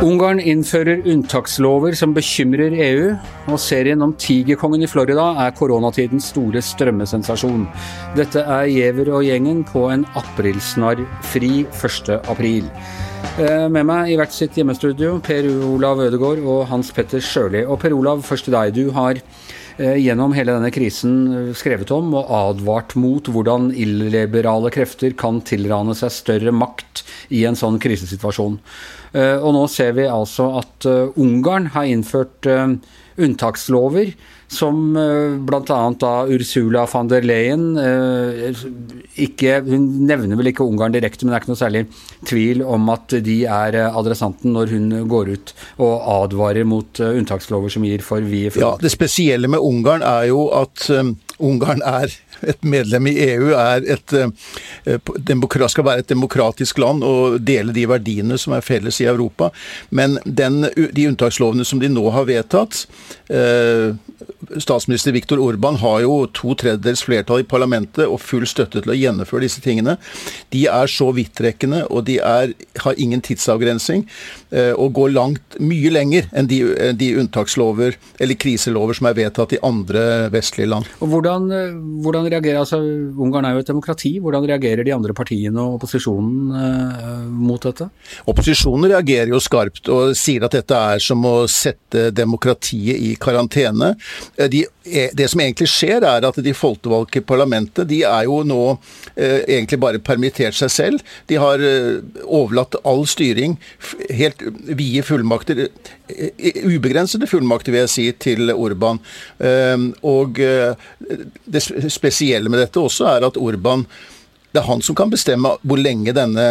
Ungarn innfører unntakslover som bekymrer EU, og serien om tigerkongen i Florida er koronatidens store strømmesensasjon. Dette er Giæver og gjengen på en aprilsnarr-fri 1. april. Eh, med meg i hvert sitt hjemmestudio, Per Olav Ødegaard og Hans Petter Sjøli. Og Per Olav, først til deg. Du har gjennom hele denne krisen eh, skrevet om og advart mot hvordan illiberale krefter kan tilrane seg større makt i en sånn krisesituasjon. Og nå ser vi altså at Ungarn har innført unntakslover som uh, bl.a. da Ursula von der Leyen ikke Hun nevner vel ikke Ungarn direkte, men det er ikke noe særlig tvil om at de er adressanten når hun går ut og advarer mot unntakslover som gir for vide Ja, Det spesielle med Ungarn er jo at Ungarn er et medlem i EU er et, skal være et demokratisk land og dele de verdiene som er felles i Europa. Men den, de unntakslovene som de nå har vedtatt, Statsminister Viktor Orban har jo to tredjedels flertall i parlamentet og full støtte til å gjennomføre disse tingene. De er så vidtrekkende, og de er, har ingen tidsavgrensing, eh, og går langt, mye lenger enn de, de, unntakslover eller kriselover som er vedtatt i andre vestlige land. Og hvordan, eh, hvordan reagerer, altså Ungarn er jo et demokrati. Hvordan reagerer de andre partiene og opposisjonen eh, mot dette? Opposisjonen reagerer jo skarpt og sier at dette er som å sette demokratiet i karantene. Eh, de, eh, det som egentlig skjer, er at de folkevalgte i parlamentet de er jo nå eh, egentlig bare permittert seg selv. De har eh, overlatt all styring, helt vide fullmakter, eh, ubegrensede fullmakter, vil jeg si, til Orban. Eh, og det spesielle med dette også er at Orban det er han som kan bestemme hvor lenge denne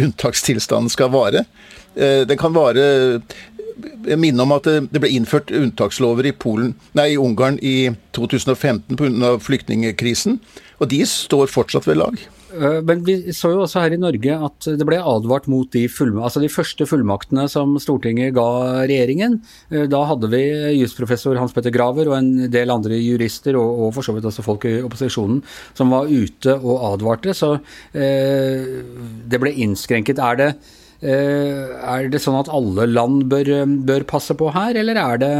unntakstilstanden skal vare. Den kan vare minne om at det ble innført unntakslover i, Polen, nei, i Ungarn i 2015 pga. flyktningkrisen, og de står fortsatt ved lag. Eh, men vi så jo også her i Norge at det ble advart mot de, altså de første fullmaktene som Stortinget ga regjeringen. Eh, da hadde vi jusprofessor Hans Petter Graver og en del andre jurister, og, og for så vidt også folk i opposisjonen, som var ute og advarte. Så eh, det ble innskrenket. Er det er det sånn at alle land bør, bør passe på her, eller er det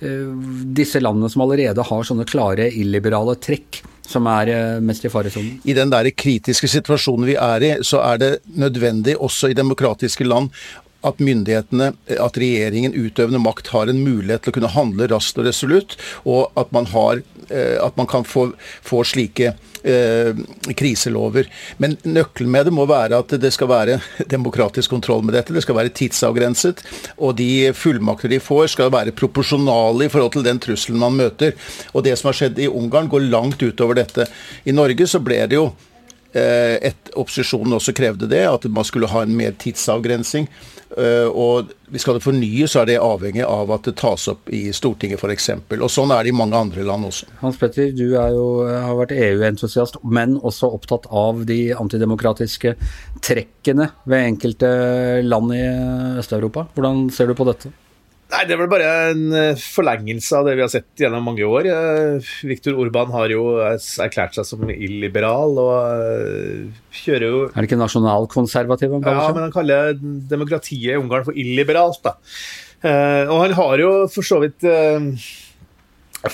eh, disse landene som allerede har sånne klare illiberale trekk? som er eh, mest i faresonen? I den der kritiske situasjonen vi er i, så er det nødvendig også i demokratiske land at myndighetene, at regjeringen, utøvende makt, har en mulighet til å kunne handle raskt og resolutt, og at man, har, eh, at man kan få, få slike eh, kriselover. Men nøkkelen med det må være at det skal være demokratisk kontroll med dette. Det skal være tidsavgrenset, og de fullmakter de får, skal være proporsjonale i forhold til den trusselen man møter. Og det som har skjedd i Ungarn, går langt utover dette. I Norge så ble det jo eh, et, Opposisjonen også krevde det, at man skulle ha en mer tidsavgrensing. Eh, og skal det fornyes, så er det avhengig av at det tas opp i Stortinget f.eks. Og sånn er det i mange andre land også. Hans Petter, du jo, har vært EU-entusiast, men også opptatt av de antidemokratiske trekkene ved enkelte land i Øst-Europa. Hvordan ser du på dette? Nei, Det er vel bare en eh, forlengelse av det vi har sett gjennom mange år. Eh, Viktor Orban har jo erklært seg som illiberal og eh, kjører jo Er det ikke nasjonalkonservativ han kaller seg? Ja, men han kaller demokratiet i Ungarn for illiberalt. da. Og han har jo for så vidt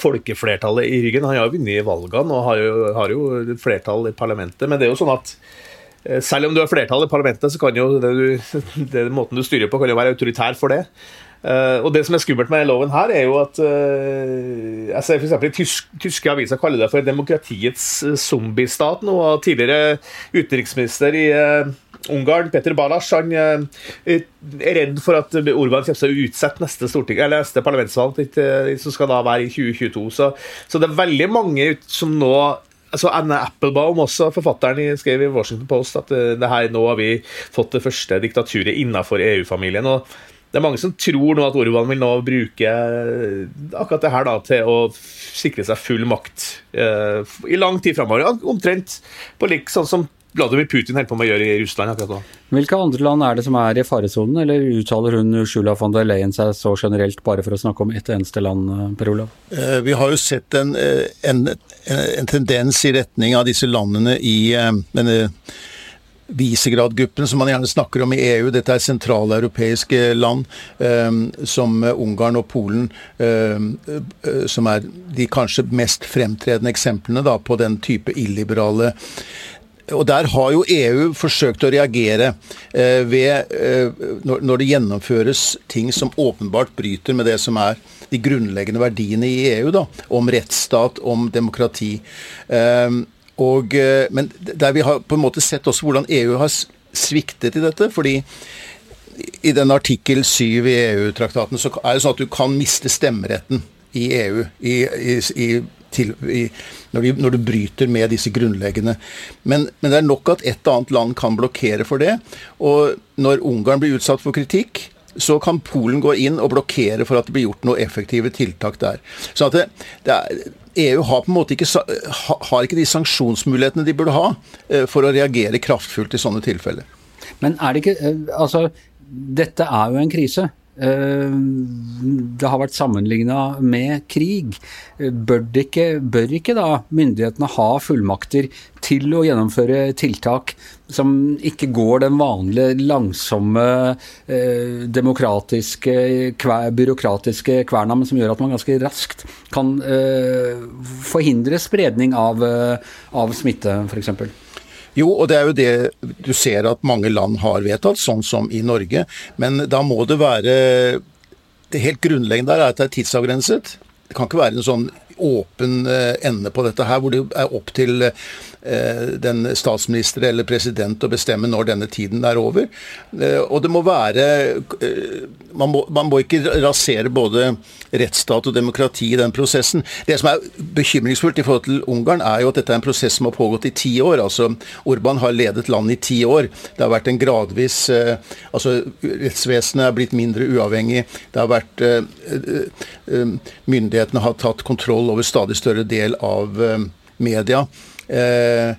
folkeflertallet i ryggen. Han har jo vunnet valgene og har jo, har jo flertall i parlamentet, men det er jo sånn at selv om du har flertall i parlamentet, så kan jo det du, det måten du styrer på, kan jo være autoritær for det. Uh, og Det som er skummelt med loven her, er jo at uh, jeg ser for i tysk, tyske aviser kaller det for demokratiets uh, zombiestat. og Tidligere utenriksminister i uh, Ungarn, Peter Balas, han er redd for at Orban kommer til å utsette neste, neste parlamentsvalg, som skal da være i 2022. Så, så det er veldig mange som nå altså Anne Applebaum, også forfatteren, skrev i Washington Post at det her nå har vi fått det første diktaturet innenfor EU-familien. og det er mange som tror nå at Orban vil nå bruke akkurat det her da, til å sikre seg full makt eh, i lang tid framover. Omtrent på lik sånn som Vladimir Putin holder på med å gjøre i Russland akkurat nå. Hvilke andre land er det som er i faresonen, eller uttaler hun Ursula von der Leyen seg så generelt bare for å snakke om ett eneste land, Per Olav? Eh, vi har jo sett en, eh, en en tendens i retning av disse landene i denne Visegrad-gruppen, som man gjerne snakker om i EU. Dette er sentraleuropeiske land, eh, som Ungarn og Polen, eh, som er de kanskje mest fremtredende eksemplene da, på den type illiberale og Der har jo EU forsøkt å reagere eh, ved, eh, når, når, det gjennomføres ting som åpenbart bryter med det som er de grunnleggende verdiene i EU, da, om rettsstat, om demokrati. Eh, og, eh, men der vi har på en måte sett også hvordan EU har sviktet i dette. fordi i den artikkel 7 i EU-traktaten så er det sånn at du kan miste stemmeretten i EU i, i, til, når, du, når, du bryter med disse grunnleggende. Men, men, det er nok at et annet land kan blokkere for det. Og når Ungarn blir utsatt for kritikk, så kan Polen gå inn og blokkere for at det blir gjort noe effektive tiltak der. Så det, det er, EU har på en måte ikke, har ikke de sanksjonsmulighetene de burde ha eh, for å reagere kraftfullt i sånne tilfeller. Men er det ikke eh, Altså, dette er jo en krise. Eh, det har vært sammenligna med krig. Bør, ikke, bør ikke da myndighetene ha fullmakter til å gjennomføre tiltak som ikke går den vanlige, langsomme, eh, demokratiske, byråkratiske kverna, men som gjør at man ganske raskt kan eh, forhindre spredning av, av smitte, f.eks.? Jo, og det er jo det du ser at mange land har vedtatt, sånn som i Norge. Men da må det være Det helt grunnleggende der er at det er tidsavgrenset. Det kan ikke være en sånn åpen eh, ende på dette her, hvor det er opp til den statsminister eller president å bestemme når denne tiden er over. Eh, og det må være eh, man må, man må, ikke rasere både rettsstat og demokrati i den prosessen. Det som er bekymringsfullt i forhold til Ungarn, er jo at dette er en prosess som har pågått i ti år. Altså, Orban har ledet landet i ti år. Det har vært en gradvis altså Rettsvesenet er blitt mindre uavhengig. Det har vært Myndighetene har tatt kontroll over stadig større del av media. Eh,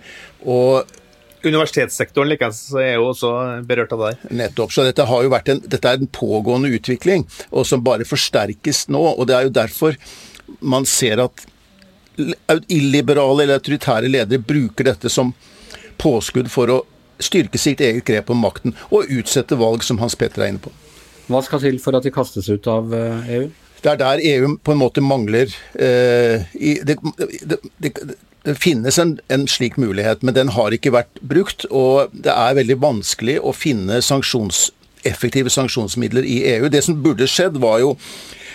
og Universitetssektoren likens er jo også berørt av det Nettopp. Så dette, har jo vært en, dette er en pågående utvikling, og som bare forsterkes nå. og Det er jo derfor man ser at illiberale eller autoritære ledere bruker dette som påskudd for å styrke sitt eget grep om makten og utsette valg, som Hans Petter er inne på. Hva skal til for at de kastes ut av EU? Det er der EU på en måte mangler eh, i, det, det, det, det finnes en, en, slik mulighet, men den har ikke vært brukt. Og det er veldig vanskelig å finne sanksjons, effektive sanksjonsmidler i EU. Det som burde skjedd, var jo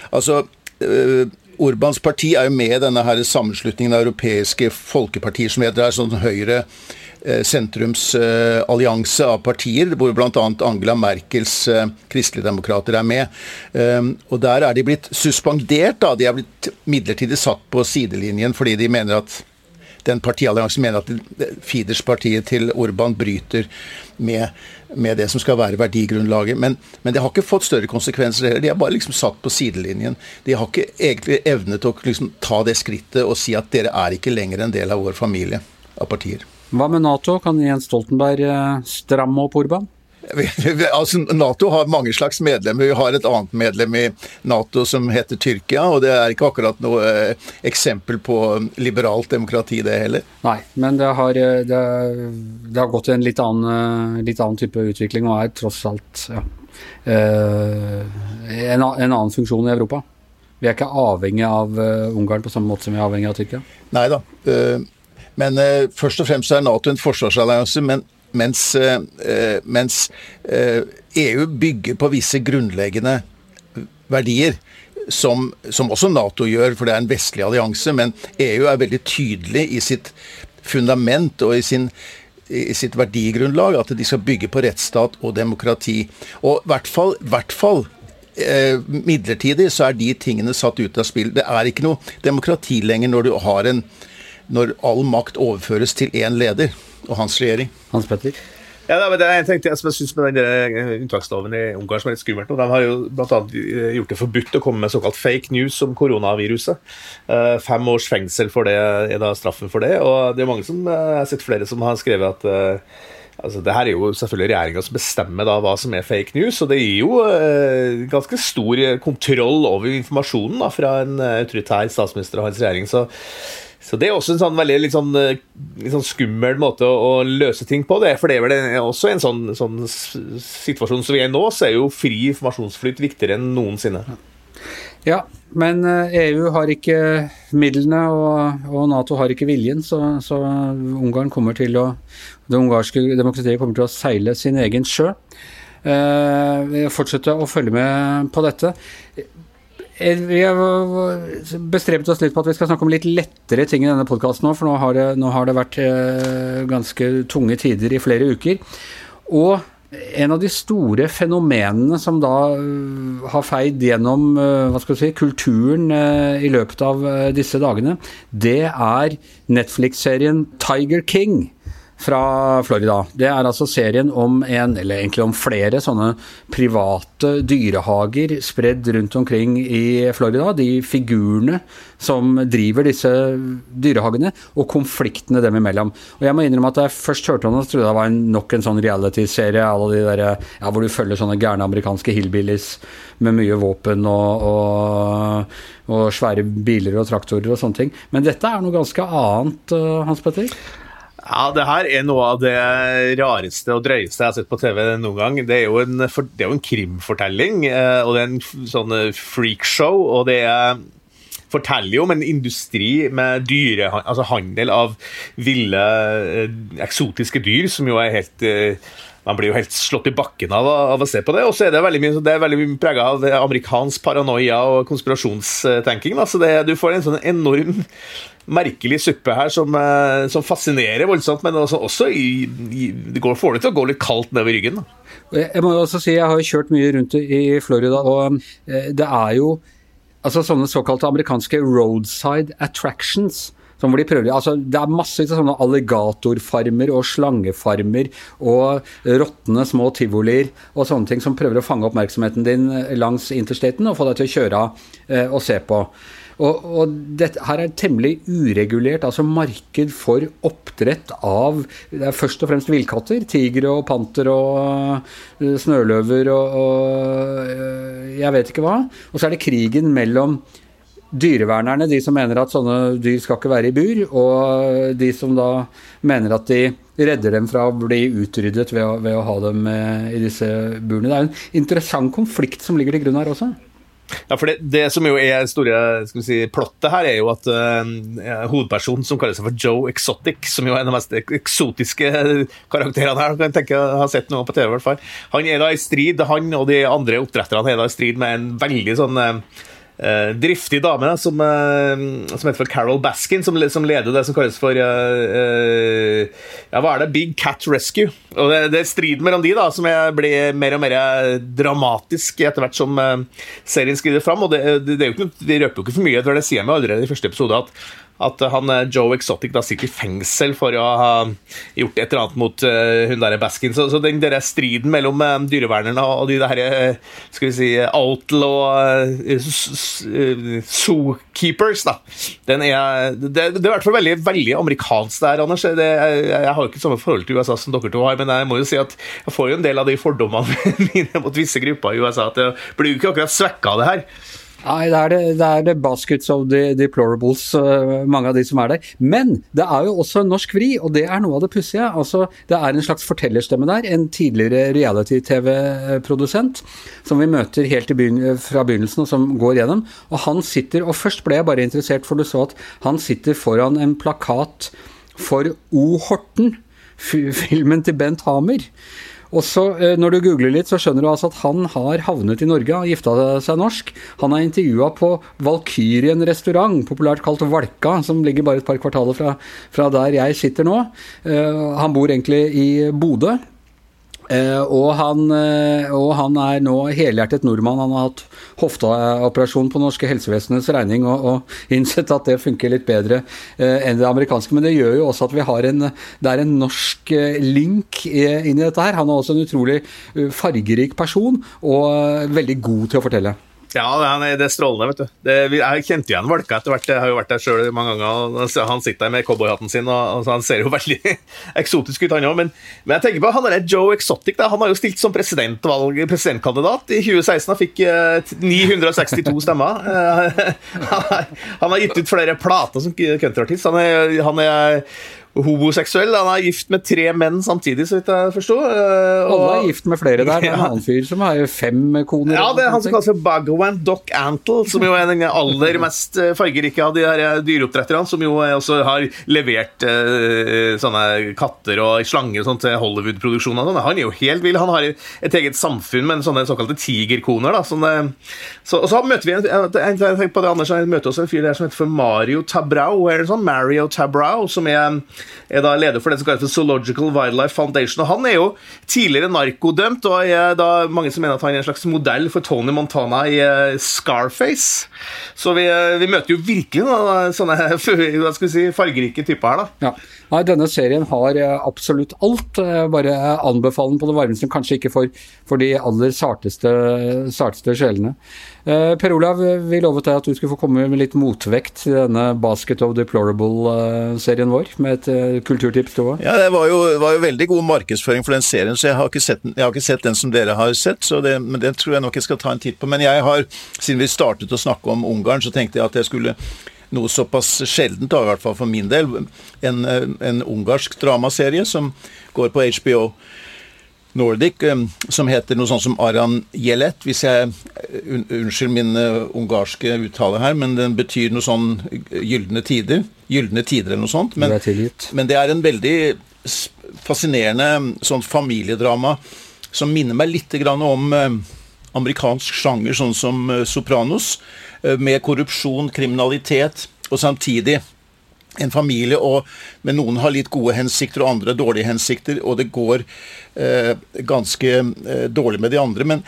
Altså, øh, Orbans parti er jo med i denne her sammenslutningen av europeiske folkepartier som heter det sånn Høyre øh, sentrumsallianse uh, av partier, hvor bl.a. Angela Merkels kristeligdemokrater er med. Og Der er de blitt suspendert. da, De er blitt midlertidig satt på sidelinjen fordi de mener at den partialliansen mener at Fidesz-partiet til Orban bryter med, med, det som skal være verdigrunnlaget. Men, men, det har ikke fått større konsekvenser heller. De er bare liksom satt på sidelinjen. De har ikke egentlig evnet å liksom ta det skrittet og si at dere er ikke lenger en del av vår familie av partier. Hva med Nato? Kan Jens Stoltenberg eh, stramme opp Orban? Altså, Nato har mange slags medlemmer. Vi har et annet medlem i Nato som heter Tyrkia, og det er ikke akkurat noe eh, eksempel på liberalt demokrati, det heller. Nei, men det har, eh, det, det har gått i en litt annen, eh, litt annen, type utvikling og er tross alt ja, en, en, annen funksjon i Europa. Vi er ikke avhengig av Ungarn på samme måte som vi er avhengig av Tyrkia. Nei da. Men først og fremst er Nato en forsvarsallianse. men mens, eh, mens EU eh, e bygger på visse grunnleggende verdier. Som, som, også Nato gjør, for det er en vestlig allianse. Men EU er veldig tydelig i sitt fundament og i, sin, i sitt verdigrunnlag at de skal bygge på rettsstat og demokrati. Og i hvert fall, hvert fall eh, midlertidig så er de tingene satt ut av spill. Det er ikke noe demokrati lenger når du har en når all makt overføres til én leder og hans regjering. Hans Petter? Ja, det er en ting jeg synes med den der unntaksloven i Ungarn som er litt skummelt. De har jo bl.a. annet gjort det forbudt å komme med såkalt fake news om koronaviruset. Eh, fem års fengsel for det er da straffen for det. Og det er mange som, jeg har sett flere som har skrevet at Altså, det her er jo selvfølgelig regjeringa som bestemmer da hva som er fake news, og det gir jo eh, ganske stor kontroll over informasjonen da, fra en autoritær statsminister og hans regjering. Så Så Det er også en sånn veldig litt sånn, litt sånn skummel måte å, å, løse ting på. det, For det er vel også en sånn, sånn situasjon som vi er i nå, så er jo fri informasjonsflyt viktigere enn noensinne. Ja, men EU har ikke midlene, og, og Nato har ikke viljen, så, så, Ungarn kommer til å Det ungarske demokratiet kommer til å seile sin egen sjø. Eh, fortsette å følge med på dette. Eh, vi har bestrebet oss litt på at vi skal snakke om litt lettere ting i denne podkasten nå, for nå har, det, nå har det vært eh, ganske tunge tider i flere uker. Og en av de store fenomenene som da har feid gjennom hva skal si, kulturen i løpet av disse dagene, det er Netflix-serien Tiger King fra Florida. Det er altså serien om en, eller egentlig om flere sånne private dyrehager spredd rundt omkring i Florida. De figurene som driver disse dyrehagene, og konfliktene dem imellom. Og jeg må innrømme at da jeg først hørte om det, trodde det var en, nok en sånn reality-serie de der, ja, hvor du følger sånne gærne amerikanske hillbillies med mye våpen og, og, og svære biler og traktorer og sånne ting. Men dette er noe ganske annet, eh, Hans Petter? Ja, det her er noe av det rareste og drøyeste jeg har sett på TV noen gang. Det er jo en, det er jo en krimfortelling, eh, og det er en sånn eh, freakshow. Og det er, forteller jo om en industri med dyre, altså handel av ville, eh, eksotiske dyr, som jo er helt man blir jo helt slått i bakken av, av å se på det. Og så er det veldig mye, det veldig mye prega av amerikansk paranoia og konspirasjonstenking. Da. Så det, du får en sånn enorm merkelig suppe her som, eh, som fascinerer voldsomt, men også, også i, i, det går, får det til å gå litt kaldt nedover ryggen. Da. Jeg må også si, jeg har kjørt mye rundt i Florida, og eh, det er jo altså sånne såkalte amerikanske roadside attractions. Som hvor de prøver, altså det er masse sånne alligatorfarmer og slangefarmer og råtne små tivolier og sånne ting som prøver å fange oppmerksomheten din langs interstaten og få deg til å kjøre av eh, og se på. Og, og dette, her er temmelig uregulert altså marked for oppdrett av det er først og fremst villkatter. Tigre og panter og uh, snøløver og, og uh, jeg vet ikke hva. Og så er det krigen mellom dyrevernerne, de som mener at sånne dyr skal ikke være i bur, og de som da mener at de redder dem fra å bli utryddet ved å, ved å ha dem uh, i disse burene. Det er en interessant konflikt som ligger til grunn her også. Ja, for det, det, som jo er store skal vi si, plottet her, er jo at uh, hovedpersonen som kaller seg for Joe Exotic, som jo er en av de mest eksotiske karakterene her, kan tenke jeg har sett noe på TV i hvert fall. Han er da i strid, han og de andre oppdretterne er da i strid med en veldig sånn uh, Uh, driftig dame som, uh, som heter for Carol Baskin, som, som, leder det som kalles for uh, Ja, hva er det? Big Cat Rescue. Og Det, det er striden mellom de da, som blir mer og mer dramatisk etter hvert som serien skrider fram. og det, det, det er jo ikke, De røper jo ikke for mye, Etter det sier jeg meg allerede i første episode, at at han eh, Joe Exotic da sitter i fengsel for å ha gjort et eller annet mot uh, hun der Baskin. Så, så den der striden mellom uh, dyrevernerne og de der skal vi si, outlaw zookeepers, da, den er det, det, er i hvert fall veldig, veldig amerikansk der, Anders. Det, jeg, jeg, har jo ikke samme forhold til USA som dere to har, men jeg må jo si at jeg får jo en del av de fordommene mine mot visse grupper i USA. At det blir jo ikke akkurat svekka av det her. Nei, det er det, det er det, baskets of the deplorables, uh, mange av de som er der. Men det er jo også norsk vri, og det er noe av det pussige. Altså, det er en slags fortellerstemme der, en tidligere reality-TV-produsent, som vi møter helt begyn fra begynnelsen, og som går gjennom. Og han sitter, og først ble jeg bare interessert, for du så at han sitter foran en plakat for O. Horten, filmen til Bent Hamer. Og så, eh, Når du googler litt, så skjønner du altså at han har havnet i Norge og gifta seg norsk. Han er intervjua på Valkyrien restaurant, populært kalt Valka, som ligger bare et par kvartaler fra, fra der jeg sitter nå. Uh, han bor egentlig i Bodø. Uh, og, han, uh, og, han, er nå helhjertet nordmann. Han har hatt hofteoperasjon på norske helsevesenets regning og, og, innsett at det funker litt bedre uh, enn det amerikanske. Men det gjør jo også at vi har en, det er en norsk link inn i dette her. Han er også en utrolig fargerik person og veldig god til å fortelle. Ja, det er strålende, vet du. Det, jeg kjente igjen Valka etter hvert. Jeg har jo vært der sjøl mange ganger. Han sitter der med cowboyhatten sin, og, og han ser jo veldig eksotisk ut, han òg. Men, men, jeg tenker på han der Joe Exotic. Da. Han har jo stilt som presidentvalg, presidentkandidat i 2016 og fikk eh, 962 stemmer. han, har, han, har gitt ut flere plater som countryartist. Han er, han er homoseksuell. Han er gift med tre menn samtidig, så vidt jeg forstår. Og... Alle er gift med flere der. Det er en annen fyr som har fem koner. Ja, det er han som kalles for Bhagwan Doc Antle, som jo er den aller mest eh, fargerike av de her eh, dyreoppdretterne, som jo også har levert uh, sånne katter og slanger og sånt til Hollywood-produksjoner. Han er jo helt vill. Han har et eget samfunn med sånne såkalte tigerkoner. Da, sånne, så, og så møter vi en, jeg, jeg på det, Anders, jeg møter også en fyr der som heter for Mario Tabrau, eller sånn, Mario Tabrau, som er er da leder for det som kalles for Zoological Wildlife Foundation. og Han er jo tidligere narkodømt, og er da mange som mener at han er en slags modell for Tony Montana i eh, Scarface. Så vi, eh, vi møter jo virkelig noen sånne hva skal vi si, fargerike typer her. da. Ja. Nei, Denne serien har eh, absolutt alt. Bare anbefalen på det varmeste, kanskje ikke for, for de aller sarteste, sarteste sjelene. Per Olav, vi lovet deg at du skulle få komme med litt motvekt til denne Basket of Deplorable-serien vår, med et kulturtips du òg. Ja, det var jo, var jo, veldig god markedsføring for den serien, så jeg har ikke sett, har ikke sett den som dere har sett. Det, men det tror jeg nok jeg skal ta en titt på. Men jeg har, siden vi startet å snakke om Ungarn, så tenkte jeg at jeg skulle noe såpass sjeldent, i hvert fall for min del, en, en ungarsk dramaserie som går på HBO. Nordic, um, som heter noe sånt som Aran Jelet, hvis jeg un, Unnskyld min uh, ungarske uttale her, men den betyr noe sånn gylne tider. Gylne tider eller noe sånt. Men det, men det er en veldig fascinerende sånn familiedrama som minner meg litt om amerikansk sjanger, sånn som Sopranos, med korrupsjon, kriminalitet, og samtidig en familie, og, men noen har litt gode hensikter og andre dårlige hensikter, og det går eh, ganske eh, dårlig med de andre. Men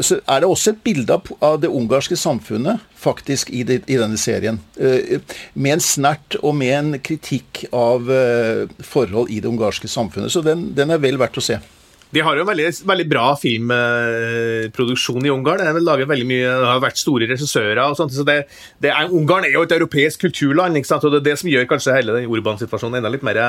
så er det også et bilde av, det ungarske samfunnet faktisk i, det, i denne serien. Eh, med en snert og med en kritikk av eh, forhold i det ungarske samfunnet. Så den, den er vel verdt å se. De har jo en veldig, veldig bra filmproduksjon i Ungarn. Det, lager veldig mye, det har vært store regissører. og sånt, så det, det er, Ungarn er jo et europeisk kulturland, og det er det som gjør kanskje hele den urbansituasjonen enda litt mer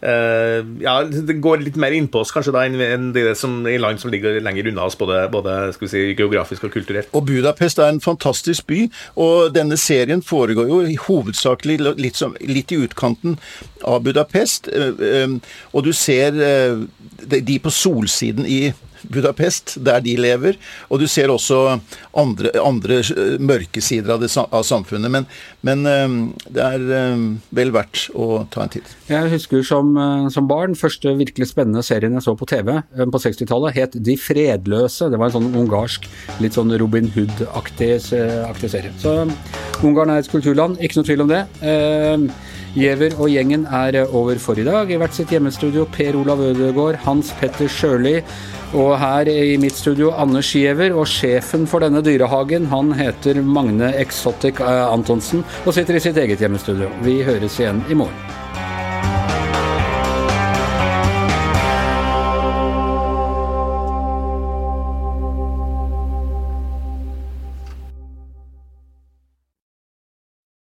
Ja, det går litt mer innpå oss kanskje da enn det som i land som ligger lenger unna oss, både, både si, geografisk og kulturelt. Og Budapest er en fantastisk by, og denne serien foregår jo hovedsakelig litt, som, litt i utkanten av Budapest. Uh, um, og du ser de på solsiden i Budapest, der de lever. Og du ser også andre, andre mørke sider av, det, av samfunnet. Men, men, det er vel verdt å ta en titt. Jeg husker som, som, barn første virkelig spennende serien jeg så på TV på 60-tallet, het De fredløse. Det var en sånn ungarsk, litt sånn Robin Hood-aktig serie. Så Ungarn er et kulturland, ikke noe tvil om det. Giæver og gjengen er over for i dag. I hvert sitt hjemmestudio Per Olav Ødegaard, Hans Petter Sjøli. Og her i mitt studio Anders Giæver. Og sjefen for denne dyrehagen, han heter Magne Exotic eh, Antonsen og sitter i sitt eget hjemmestudio. Vi høres igjen i morgen.